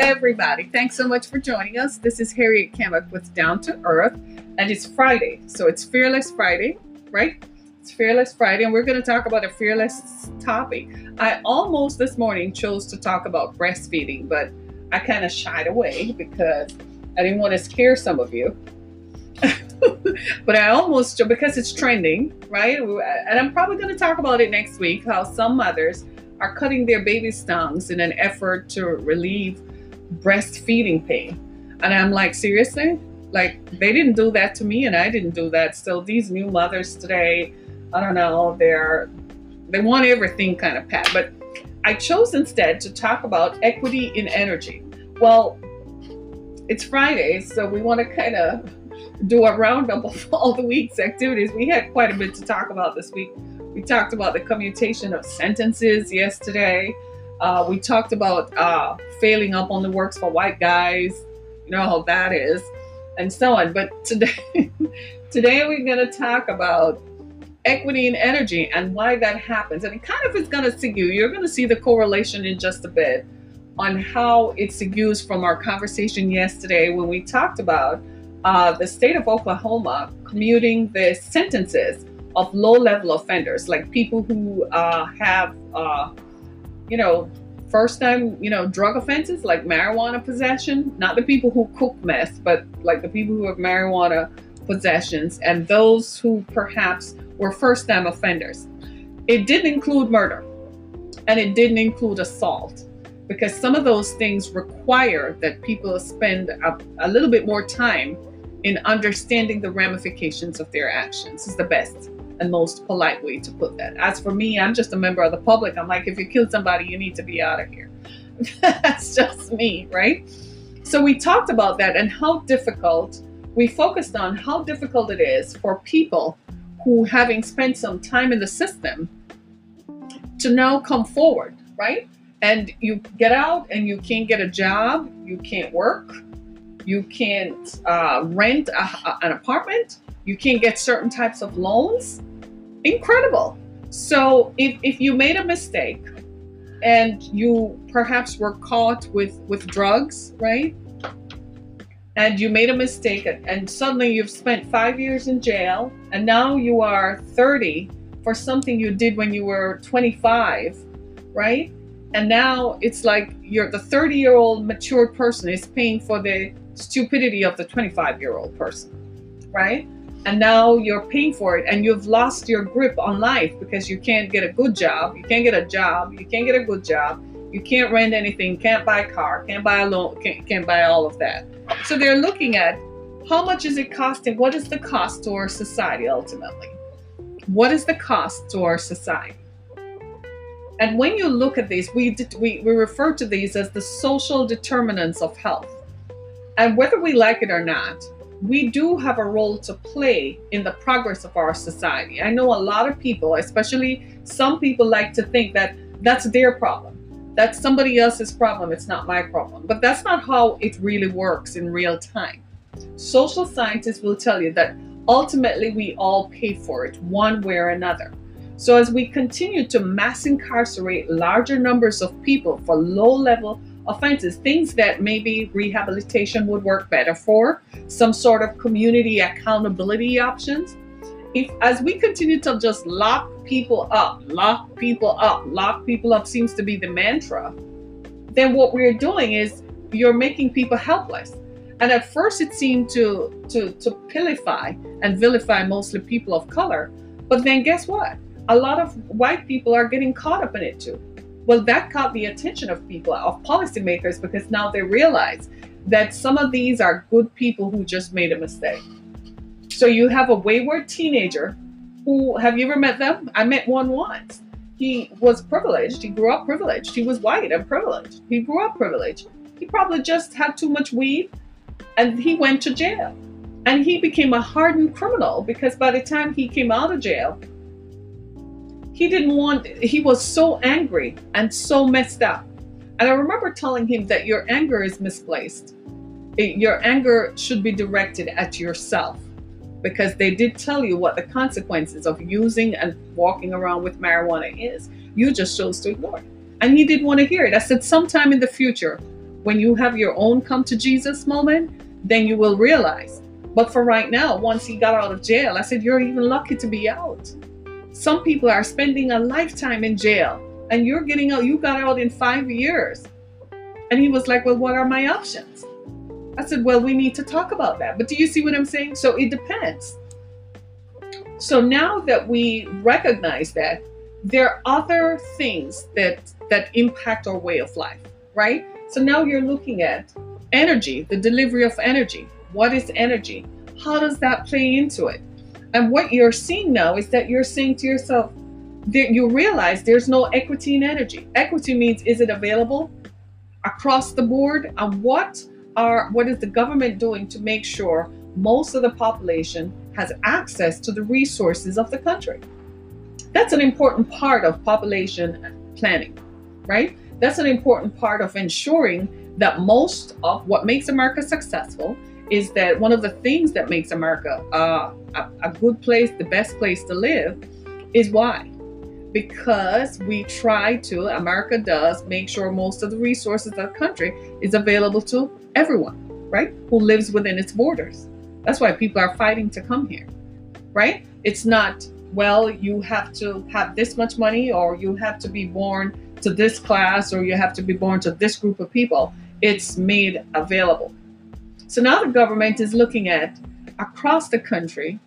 everybody. Thanks so much for joining us. This is Harriet Kamek with Down to Earth, and it's Friday. So it's Fearless Friday, right? It's Fearless Friday, and we're going to talk about a fearless topic. I almost this morning chose to talk about breastfeeding, but I kind of shied away because I didn't want to scare some of you. but I almost, because it's trending, right? And I'm probably going to talk about it next week how some mothers are cutting their baby's tongues in an effort to relieve breastfeeding pain. And I'm like, seriously? Like, they didn't do that to me, and I didn't do that. So these new mothers today, I don't know, they're they want everything kind of pat. But I chose instead to talk about equity in energy. Well, it's Friday, so we want to kind of do a roundup of all the week's activities. We had quite a bit to talk about this week. We talked about the commutation of sentences yesterday. Uh, we talked about uh, failing up on the works for white guys. You know how that is, and so on. But today, today we're going to talk about equity and energy and why that happens. And it kind of is going to see you. You're going to see the correlation in just a bit on how it segues from our conversation yesterday when we talked about uh, the state of Oklahoma commuting the sentences of low level offenders, like people who uh, have, uh, you know, first time, you know, drug offenses like marijuana possession, not the people who cook meth, but like the people who have marijuana possessions and those who perhaps were first time offenders. It didn't include murder and it didn't include assault because some of those things require that people spend a, a little bit more time in understanding the ramifications of their actions is the best and most polite way to put that. As for me, I'm just a member of the public. I'm like, if you kill somebody, you need to be out of here. That's just me, right? So we talked about that and how difficult, we focused on how difficult it is for people who, having spent some time in the system, to now come forward, right? And you get out and you can't get a job, you can't work, you can't uh, rent a, a, an apartment, you can't get certain types of loans incredible. So if, if you made a mistake and you perhaps were caught with, with drugs, right? And you made a mistake and suddenly you've spent five years in jail and now you are 30 for something you did when you were 25, right? And now it's like you're the 30 year old mature person is paying for the stupidity of the 25 year old person, right? And now you're paying for it and you've lost your grip on life because you can't get a good job you can't get a job you can't get a good job you can't rent anything can't buy a car can't buy a loan can't, can't buy all of that. So they're looking at how much is it costing what is the cost to our society ultimately? What is the cost to our society? And when you look at these we, we, we refer to these as the social determinants of health. And whether we like it or not we do have a role to play in the progress of our society. I know a lot of people, especially some people, like to think that that's their problem. That's somebody else's problem. It's not my problem. But that's not how it really works in real time. Social scientists will tell you that ultimately we all pay for it one way or another. So, as we continue to mass incarcerate larger numbers of people for low level offenses, things that maybe rehabilitation would work better for, some sort of community accountability options. If as we continue to just lock people up, lock people up, lock people up seems to be the mantra, then what we're doing is you're making people helpless. And at first it seemed to to to pillify and vilify mostly people of color. But then guess what? A lot of white people are getting caught up in it too. Well, that caught the attention of people, of policymakers, because now they realize that some of these are good people who just made a mistake. So you have a wayward teenager who, have you ever met them? I met one once. He was privileged. He grew up privileged. He was white and privileged. He grew up privileged. He probably just had too much weed and he went to jail. And he became a hardened criminal because by the time he came out of jail, he didn't want, he was so angry and so messed up. And I remember telling him that your anger is misplaced. Eh, your anger should be directed at yourself because they did tell you what the consequences of using and walking around with marijuana is. You just chose to ignore it. And he didn't want to hear it. I said, sometime in the future, when you have your own come to Jesus moment, then you will realize. But for right now, once he got out of jail, I said, You're even lucky to be out. Some people are spending a lifetime in jail and you're getting out, you got out in five years. And he was like, Well, what are my options? I said, Well, we need to talk about that. But do you see what I'm saying? So it depends. So now that we recognize that, there are other things that that impact our way of life, right? So now you're looking at energy, the delivery of energy. What is energy? How does that play into it? And what you're seeing now is that you're saying to yourself, that you realize there's no equity in energy. Equity means is it available across the board? And what are what is the government doing to make sure most of the population has access to the resources of the country? That's an important part of population planning, right? That's an important part of ensuring that most of what makes America successful is that one of the things that makes America uh, a, a good place, the best place to live, is why? Because we try to, America does, make sure most of the resources of the country is available to everyone, right? Who lives within its borders. That's why people are fighting to come here, right? It's not, well, you have to have this much money or you have to be born to this class or you have to be born to this group of people. It's made available. So now the government is looking at across the country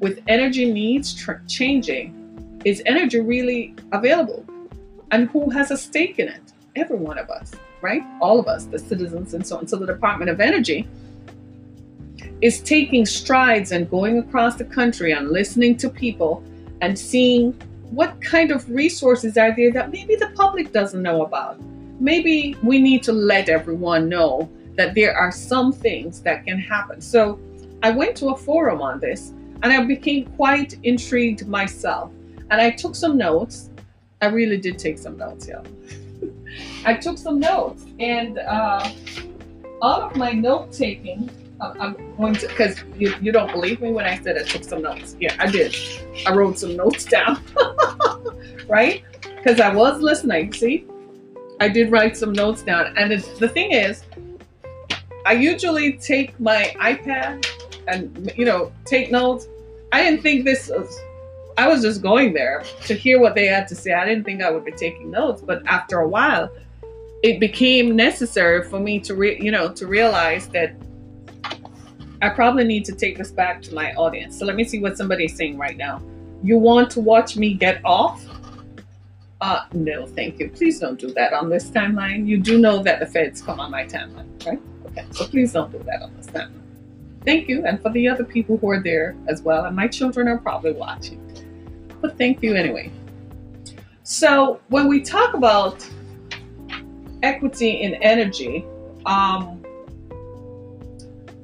with energy needs tr- changing. Is energy really available? And who has a stake in it? Every one of us, right? All of us, the citizens and so on. So the Department of Energy is taking strides and going across the country and listening to people and seeing what kind of resources are there that maybe the public doesn't know about. Maybe we need to let everyone know that there are some things that can happen. So I went to a forum on this and I became quite intrigued myself. And I took some notes. I really did take some notes, yeah. I took some notes, and uh, all of my note taking, I'm going to, because you, you don't believe me when I said I took some notes. Yeah, I did. I wrote some notes down, right? Because I was listening, see? I did write some notes down. And the thing is, I usually take my iPad and you know take notes. I didn't think this was. I was just going there to hear what they had to say. I didn't think I would be taking notes, but after a while, it became necessary for me to re, you know to realize that I probably need to take this back to my audience. So let me see what somebody's saying right now. You want to watch me get off? Uh, no, thank you. Please don't do that on this timeline. You do know that the feds come on my timeline, right? Okay, so please don't do that on this time. Thank you, and for the other people who are there as well, and my children are probably watching. But thank you anyway. So when we talk about equity in energy, um,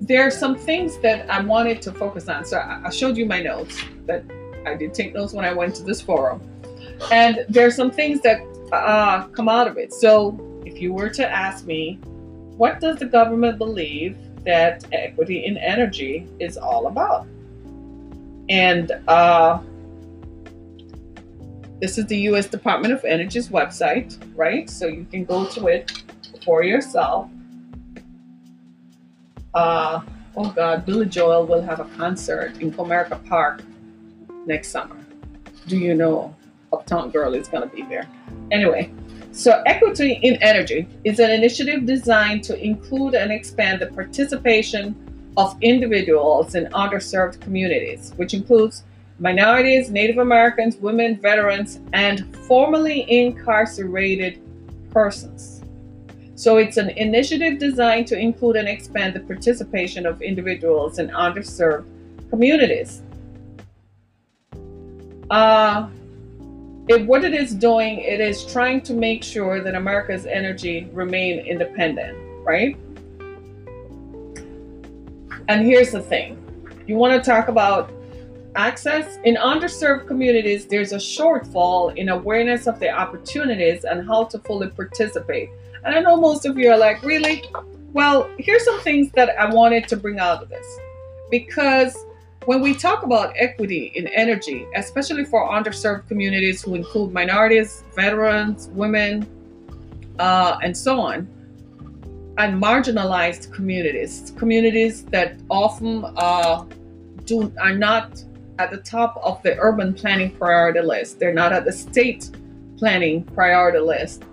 there are some things that I wanted to focus on. So I showed you my notes that I did take notes when I went to this forum, and there are some things that uh, come out of it. So if you were to ask me, what does the government believe that equity in energy is all about? And uh, this is the U.S. Department of Energy's website, right? So you can go to it for yourself. Uh, oh God, Billy Joel will have a concert in Comerica Park next summer. Do you know Uptown Girl is going to be there? Anyway, so, Equity in Energy is an initiative designed to include and expand the participation of individuals in underserved communities, which includes minorities, Native Americans, women, veterans, and formerly incarcerated persons. So, it's an initiative designed to include and expand the participation of individuals in underserved communities. Uh, it, what it is doing, it is trying to make sure that America's energy remain independent, right? And here's the thing. You want to talk about access? In underserved communities, there's a shortfall in awareness of the opportunities and how to fully participate. And I know most of you are like, really? Well, here's some things that I wanted to bring out of this. Because when we talk about equity in energy, especially for underserved communities who include minorities, veterans, women, uh, and so on, and marginalized communities, communities that often uh, do are not at the top of the urban planning priority list. They're not at the state planning priority list.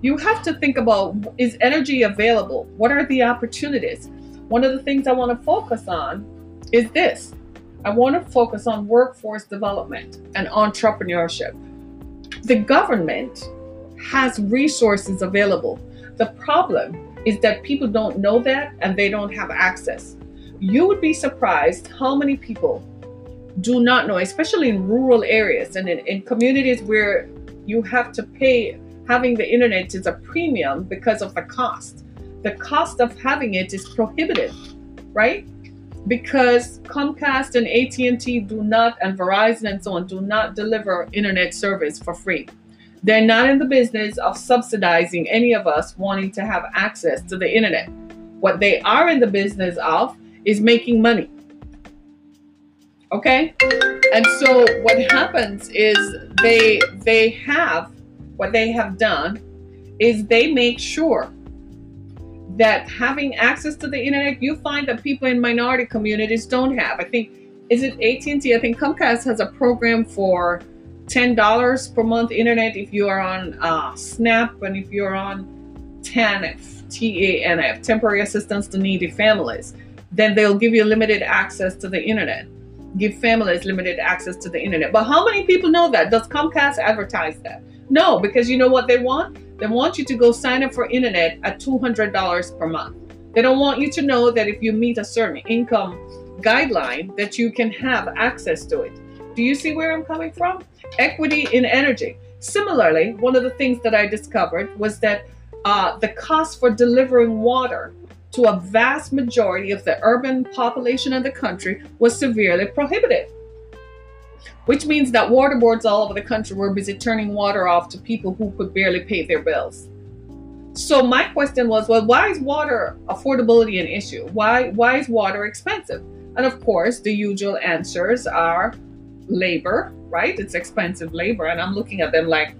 You have to think about is energy available? What are the opportunities? One of the things I want to focus on is this. I want to focus on workforce development and entrepreneurship. The government has resources available. The problem is that people don't know that and they don't have access. You would be surprised how many people do not know, especially in rural areas and in, in communities where you have to pay having the internet is a premium because of the cost. The cost of having it is prohibitive, right? Because Comcast and AT&T do not and Verizon and so on do not deliver internet service for free. They're not in the business of subsidizing any of us wanting to have access to the internet. What they are in the business of is making money. Okay? And so what happens is they they have what they have done is they make sure that having access to the internet you find that people in minority communities don't have. I think is it AT&T? I think Comcast has a program for $10 per month internet if you are on uh, SNAP and if you're on TANF, T-A-N-F, temporary assistance to needy families, then they'll give you limited access to the internet. Give families limited access to the internet. But how many people know that? Does Comcast advertise that? No, because you know what they want? They want you to go sign up for internet at $200 per month. They don't want you to know that if you meet a certain income guideline that you can have access to it. Do you see where I'm coming from? Equity in energy. Similarly, one of the things that I discovered was that uh, the cost for delivering water to a vast majority of the urban population of the country was severely prohibitive. Which means that water boards all over the country were busy turning water off to people who could barely pay their bills. So my question was, well, why is water affordability an issue? Why why is water expensive? And of course, the usual answers are labor, right? It's expensive labor. And I'm looking at them like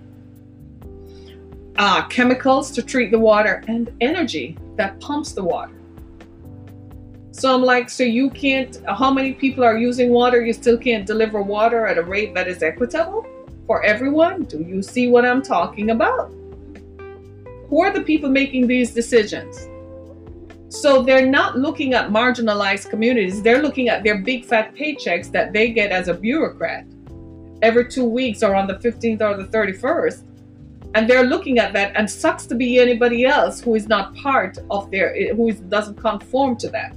uh, chemicals to treat the water and energy that pumps the water. So I'm like, so you can't, how many people are using water? You still can't deliver water at a rate that is equitable for everyone? Do you see what I'm talking about? Who are the people making these decisions? So they're not looking at marginalized communities. They're looking at their big fat paychecks that they get as a bureaucrat every two weeks or on the 15th or the 31st. And they're looking at that and sucks to be anybody else who is not part of their, who is, doesn't conform to that.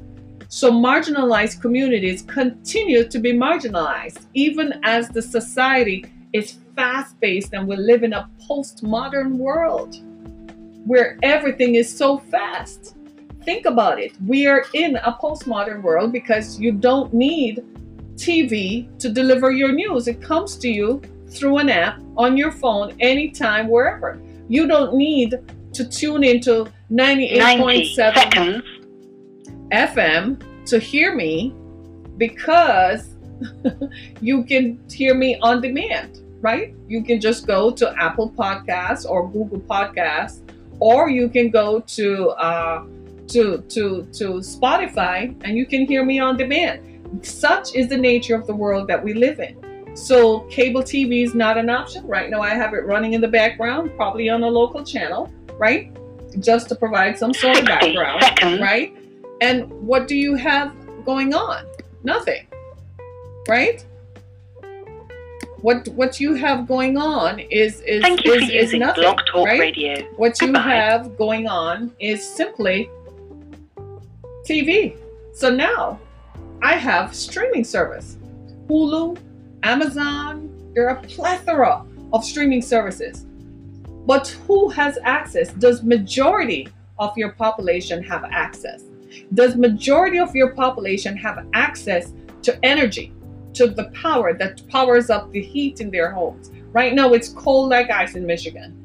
So marginalized communities continue to be marginalized, even as the society is fast paced and we live in a postmodern world where everything is so fast think about it. We are in a postmodern world because you don't need TV to deliver your news. It comes to you through an app on your phone anytime, wherever. You don't need to tune into 98.7 FM to hear me because you can hear me on demand, right? You can just go to Apple Podcasts or Google Podcasts, or you can go to uh, to to to Spotify and you can hear me on demand. Such is the nature of the world that we live in. So cable TV is not an option. Right now I have it running in the background, probably on a local channel, right? Just to provide some sort of background, right? And what do you have going on? Nothing. Right? what what you have going on is is Thank you is, for using nothing, Blog Talk right? Radio. What you Goodbye. have going on is simply TV. So now I have streaming service. Hulu, Amazon, there are a plethora of streaming services. But who has access? Does majority of your population have access? Does majority of your population have access to energy, to the power that powers up the heat in their homes? Right now it's cold like ice in Michigan.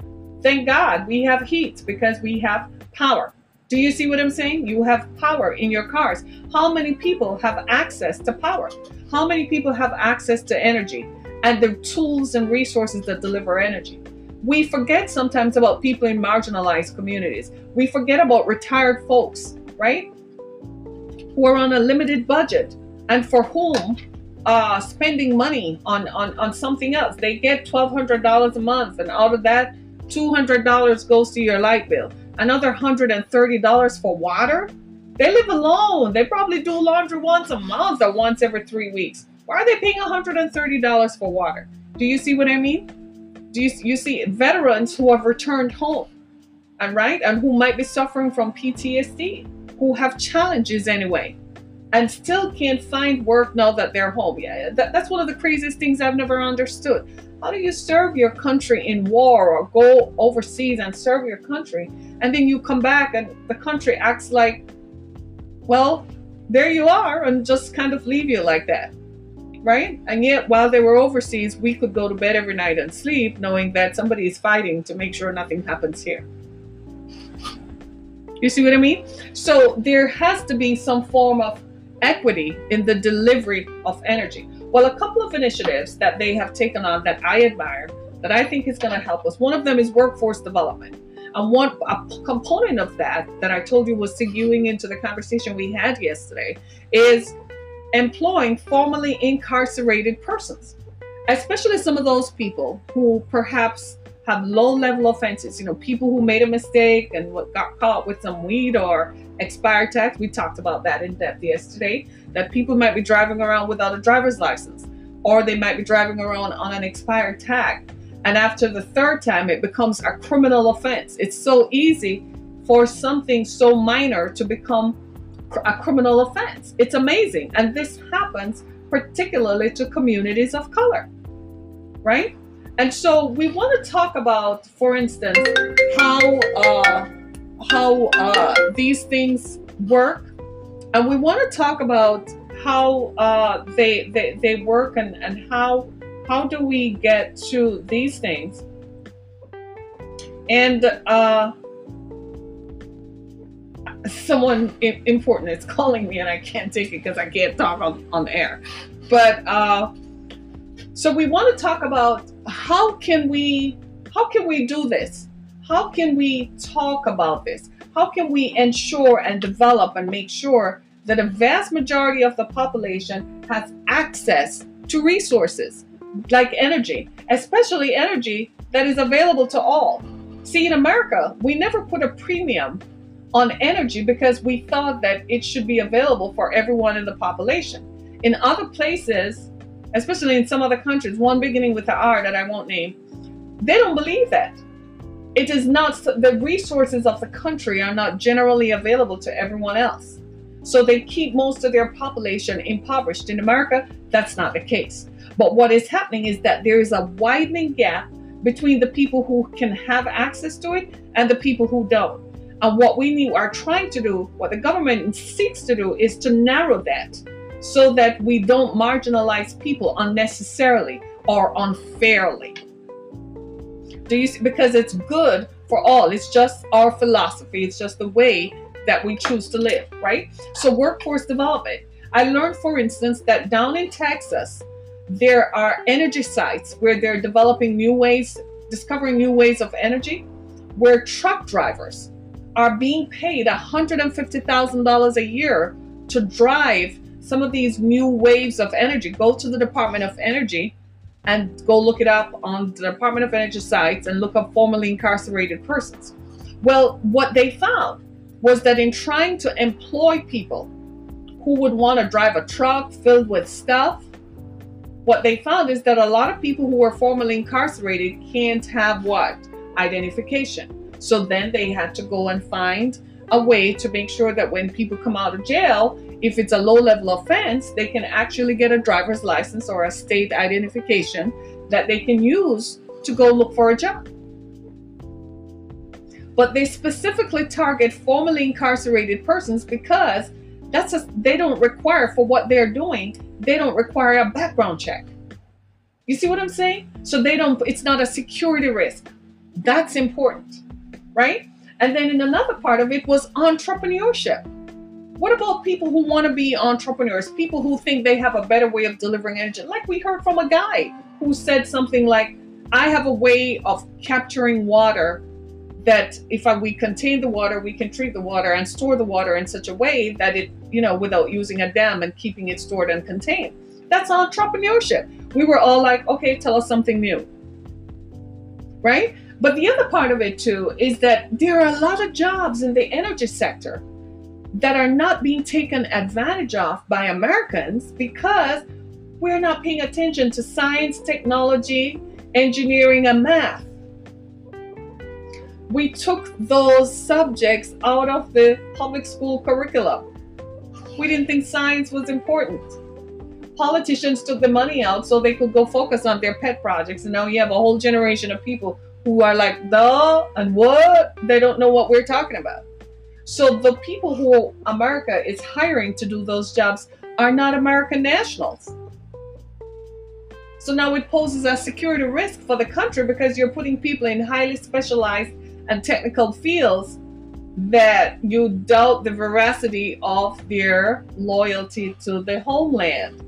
Thank God we have heat because we have power. Do you see what I'm saying? You have power in your cars. How many people have access to power? How many people have access to energy and the tools and resources that deliver energy? We forget sometimes about people in marginalized communities. We forget about retired folks, right? Who are on a limited budget and for whom uh, spending money on, on, on something else. They get $1,200 a month, and out of that, $200 goes to your light bill. Another $130 for water. They live alone. They probably do laundry once a month or once every three weeks. Why are they paying $130 for water? Do you see what I mean? Do you, you see veterans who have returned home and right and who might be suffering from PTSD, who have challenges anyway, and still can't find work now that they're home. Yeah, that, that's one of the craziest things I've never understood. How do you serve your country in war or go overseas and serve your country, and then you come back and the country acts like, well, there you are, and just kind of leave you like that? right? And yet, while they were overseas, we could go to bed every night and sleep knowing that somebody is fighting to make sure nothing happens here. You see what I mean? So there has to be some form of equity in the delivery of energy. Well, a couple of initiatives that they have taken on that I admire, that I think is going to help us. One of them is workforce development. And one a component of that that I told you was seguing into the conversation we had yesterday is employing formerly incarcerated persons, especially some of those people who perhaps have low level offenses, you know, people who made a mistake and got caught with some weed or expired tax. We talked about that in depth yesterday. That people might be driving around without a driver's license, or they might be driving around on an expired tag. And after the third time, it becomes a criminal offense. It's so easy for something so minor to become a criminal offense. It's amazing. And this happens particularly to communities of color, right? And so we want to talk about, for instance, how uh, how uh, these things work, and we want to talk about how uh, they, they they work and and how how do we get to these things. And uh, someone important is calling me and I can't take it because I can't talk on, on air. But uh, so we want to talk about how can we how can we do this? How can we talk about this? How can we ensure and develop and make sure that a vast majority of the population has access to resources like energy, especially energy that is available to all? See, in America, we never put a premium on energy because we thought that it should be available for everyone in the population. In other places, especially in some other countries, one beginning with the R that I won't name, they don't believe that. It is not, the resources of the country are not generally available to everyone else. So they keep most of their population impoverished. In America, that's not the case. But what is happening is that there is a widening gap between the people who can have access to it and the people who don't. And what we are trying to do, what the government seeks to do, is to narrow that so that we don't marginalize people unnecessarily or unfairly. Do you see? Because it's good for all. It's just our philosophy. It's just the way that we choose to live, right? So workforce development. I learned, for instance, that down in Texas, there are energy sites where they're developing new ways, discovering new ways of energy, where truck drivers are being paid $150,000 a year to drive some of these new waves of energy. Go to the Department of Energy and go look it up on the Department of Energy sites and look up formerly incarcerated persons. Well, what they found was that in trying to employ people who would want to drive a truck filled with stuff, what they found is that a lot of people who were formerly incarcerated can't have what? Identification. So then they had to go and find a way to make sure that when people come out of jail, if it's a low level offense, they can actually get a driver's license or a state identification that they can use to go look for a job. But they specifically target formerly incarcerated persons because that's a, they don't require for what they're doing, they don't require a background check. You see what I'm saying? So they don't it's not a security risk. That's important right? And then in another part of it was entrepreneurship. What about people who want to be entrepreneurs? People who think they have a better way of delivering energy? Like we heard from a guy who said something like, I have a way of capturing water that if we contain the water, we can treat the water and store the water in such a way that it, you know, without using a dam and keeping it stored and contained. That's entrepreneurship. We were all like, okay, tell us something new. Right? But the other part of it too is that there are a lot of jobs in the energy sector that are not being taken advantage of by Americans because we're not paying attention to science, technology, engineering, and math we took those subjects out of the public school curriculum. We didn't think science was important. Politicians took the money out so they could go focus on their pet projects. And now you have a whole generation of people who are like, the and what? They don't know what we're talking about. So the people who America is hiring to do those jobs are not American nationals. So now it poses a security risk for the country because you're putting people in highly specialized and technical fields that you doubt the veracity of their loyalty to the homeland.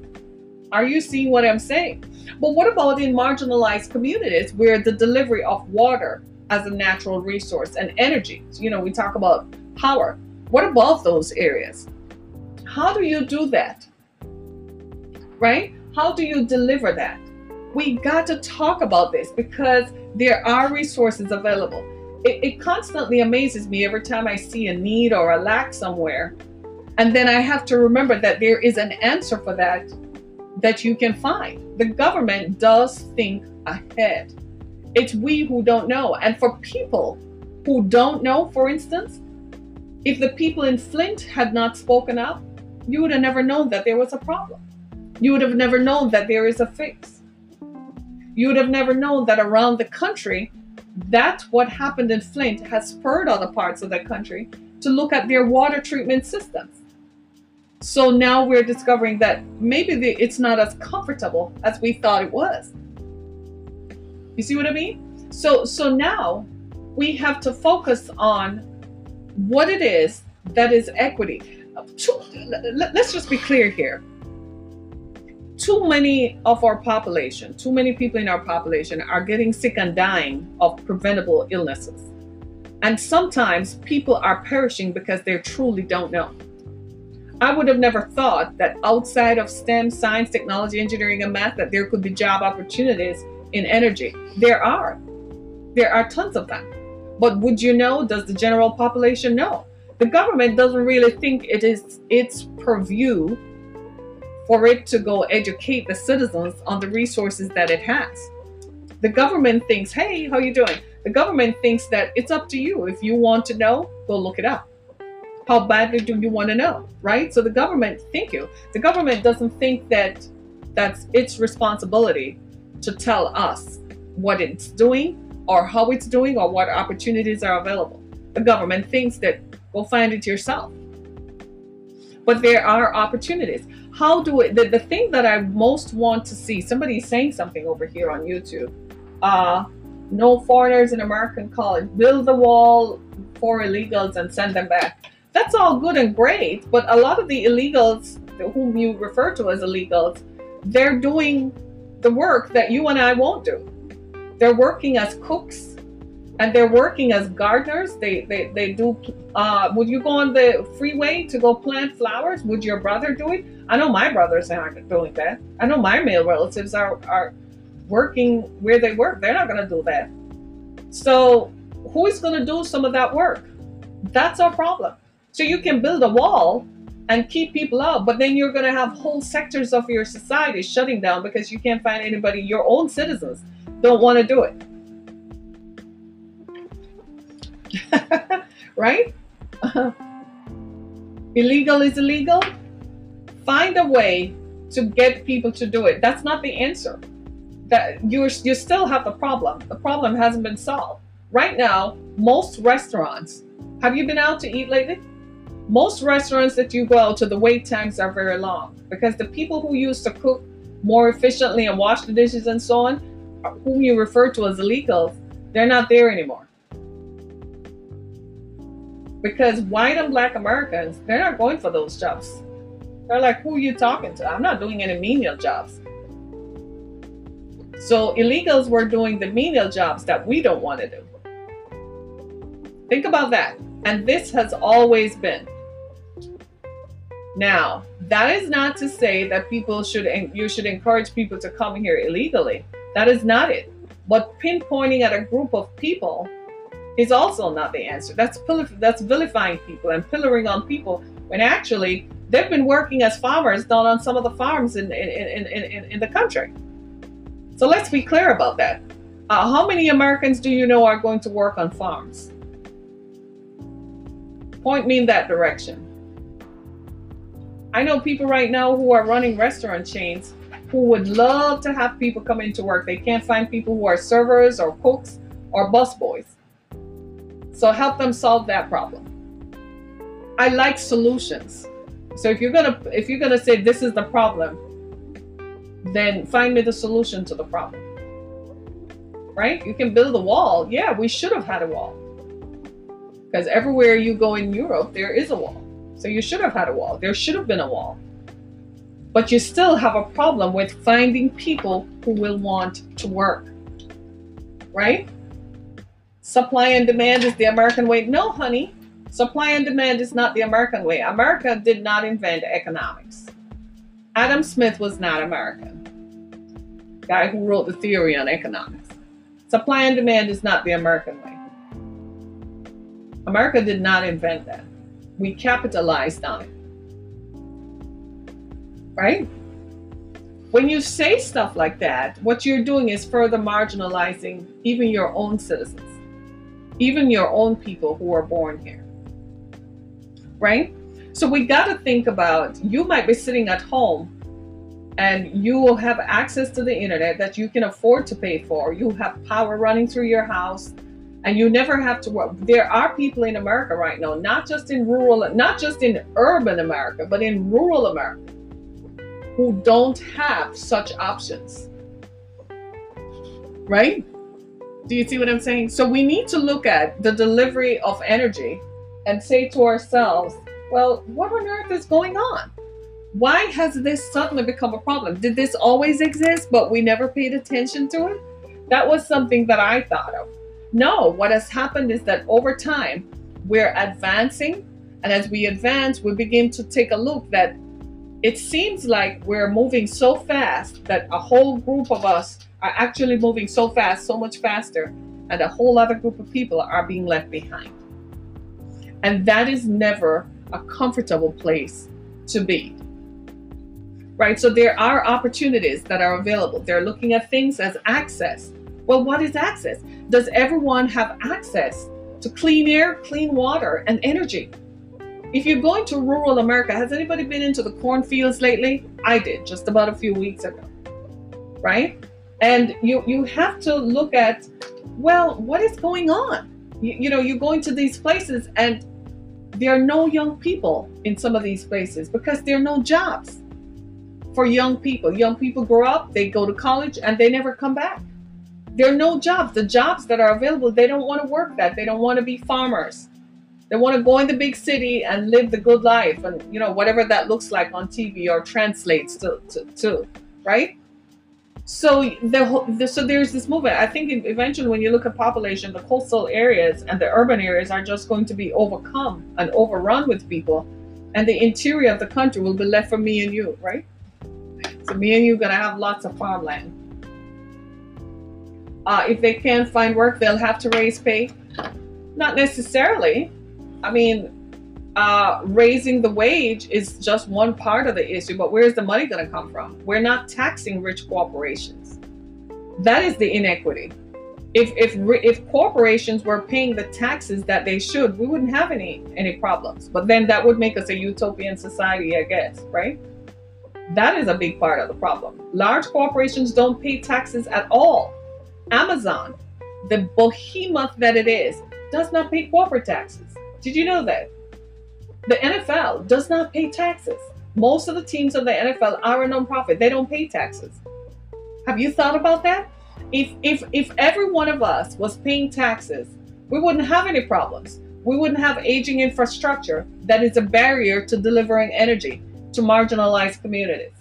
Are you seeing what I'm saying? But what about in marginalized communities where the delivery of water as a natural resource and energy, you know, we talk about power. What about those areas? How do you do that? Right? How do you deliver that? We got to talk about this because there are resources available it, it constantly amazes me every time I see a need or a lack somewhere. And then I have to remember that there is an answer for that that you can find. The government does think ahead. It's we who don't know. And for people who don't know, for instance, if the people in Flint had not spoken up, you would have never known that there was a problem. You would have never known that there is a fix. You would have never known that around the country that what happened in Flint has spurred other parts of the country to look at their water treatment systems. So now we're discovering that maybe the, it's not as comfortable as we thought it was. You see what I mean? So so now we have to focus on what it is that is equity. Let's just be clear here too many of our population, too many people in our population are getting sick and dying of preventable illnesses. And sometimes people are perishing because they truly don't know. I would have never thought that outside of STEM, science, technology, engineering, and math, that there could be job opportunities in energy. There are. There are tons of them. But would you know? Does the general population know? The government doesn't really think it is its purview for it to go educate the citizens on the resources that it has. The government thinks, hey, how are you doing? The government thinks that it's up to you. If you want to know, go look it up. How badly do you want to know? Right? So the government, thank you. The government doesn't think that that's its responsibility to tell us what it's doing or how it's doing or what opportunities are available. The government thinks that go find it yourself. But there are opportunities. How do it the, the thing that i most want to see somebody saying something over here on youtube. Uh no foreigners in american college. Build the wall for illegals and send them back. That's all good and great but a lot of the illegals whom you refer to as illegals they're doing the work that you and i won't do they're working as cooks and they're working as gardeners. They they, they do. Uh, would you go on the freeway to go plant flowers? Would your brother do it? I know my brothers aren't doing that. I know my male relatives are are working where they work. They're not going to do that. So who is going to do some of that work? That's our problem. So you can build a wall and keep people out, but then you're going to have whole sectors of your society shutting down because you can't find anybody. Your own citizens don't want to do it. right? illegal is illegal. Find a way to get people to do it. That's not the answer. That you you still have the problem. The problem hasn't been solved. Right now, most restaurants. Have you been out to eat lately? Most restaurants that you go to, the wait times are very long because the people who used to cook more efficiently and wash the dishes and so on, whom you refer to as illegals, they're not there anymore. Because white and black Americans, they're not going for those jobs. They're like, who are you talking to? I'm not doing any menial jobs. So illegals were doing the menial jobs that we don't want to do. Think about that. And this has always been. Now, that is not to say that people should you should encourage people to come here illegally. That is not it. But pinpointing at a group of people is also not the answer. That's that's vilifying people and pillaring on people when actually they've been working as farmers down on some of the farms in in, in, in, in the country. So let's be clear about that. Uh, how many Americans do you know are going to work on farms? Point me in that direction. I know people right now who are running restaurant chains who would love to have people come into work. They can't find people who are servers or cooks or busboys. So help them solve that problem. I like solutions. So if you're gonna if you're gonna say this is the problem, then find me the solution to the problem. Right? You can build a wall. Yeah, we should have had a wall. Because everywhere you go in Europe, there is a wall. So you should have had a wall. There should have been a wall. But you still have a problem with finding people who will want to work. Right? Supply and demand is the American way. No, honey. Supply and demand is not the American way. America did not invent economics. Adam Smith was not American. Guy who wrote the theory on economics. Supply and demand is not the American way. America did not invent that we capitalized on it. Right? When you say stuff like that, what you're doing is further marginalizing even your own citizens, even your own people who are born here. Right? So we got to think about you might be sitting at home and you will have access to the internet that you can afford to pay for. You have power running through your house and you never have to work. There are people in America right now, not just in rural, not just in urban America, but in rural America, who don't have such options. Right? Do you see what I'm saying? So we need to look at the delivery of energy and say to ourselves, well, what on earth is going on? Why has this suddenly become a problem? Did this always exist, but we never paid attention to it? That was something that I thought of. No, what has happened is that over time, we're advancing. And as we advance, we begin to take a look that it seems like we're moving so fast that a whole group of us are actually moving so fast, so much faster, and a whole other group of people are being left behind. And that is never a comfortable place to be. Right? So there are opportunities that are available. They're looking at things as access. Well, what is access? Does everyone have access to clean air, clean water, and energy? If you're going to rural America, has anybody been into the cornfields lately? I did just about a few weeks ago. Right? And you you have to look at, well, what is going on? You, you know, you're going to these places and there are no young people in some of these places because there are no jobs for young people. Young people grow up, they go to college, and they never come back there are no jobs. The jobs that are available, they don't want to work that. They don't want to be farmers. They want to go in the big city and live the good life and, you know, whatever that looks like on TV or translates to, to, to right? So the, the, so there's this movement. I think eventually, when you look at population, the coastal areas and the urban areas are just going to be overcome and overrun with people, and the interior of the country will be left for me and you, right? So me and you are gonna have lots of farmland. Uh, if they can't find work, they'll have to raise pay. Not necessarily. I mean, uh, raising the wage is just one part of the issue, but where's the money going to come from? We're not taxing rich corporations. That is the inequity. If if if corporations were paying the taxes that they should, we wouldn't have any any problems. But then that would make us a utopian society, I guess, right? That is a big part of the problem. Large corporations don't pay taxes at all. Amazon, the behemoth that it is, does not pay corporate taxes. Did you know that? The NFL does not pay taxes. Most of the teams of the NFL are a nonprofit. They don't pay taxes. Have you thought about that? If if if every one of us was paying taxes, we wouldn't have any problems. We wouldn't have aging infrastructure that is a barrier to delivering energy to marginalized communities.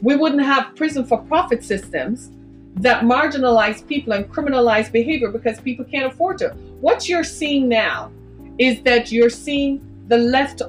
We wouldn't have prison for profit systems that marginalize people and criminalize behavior because people can't afford to. What you're seeing now is that you're seeing the left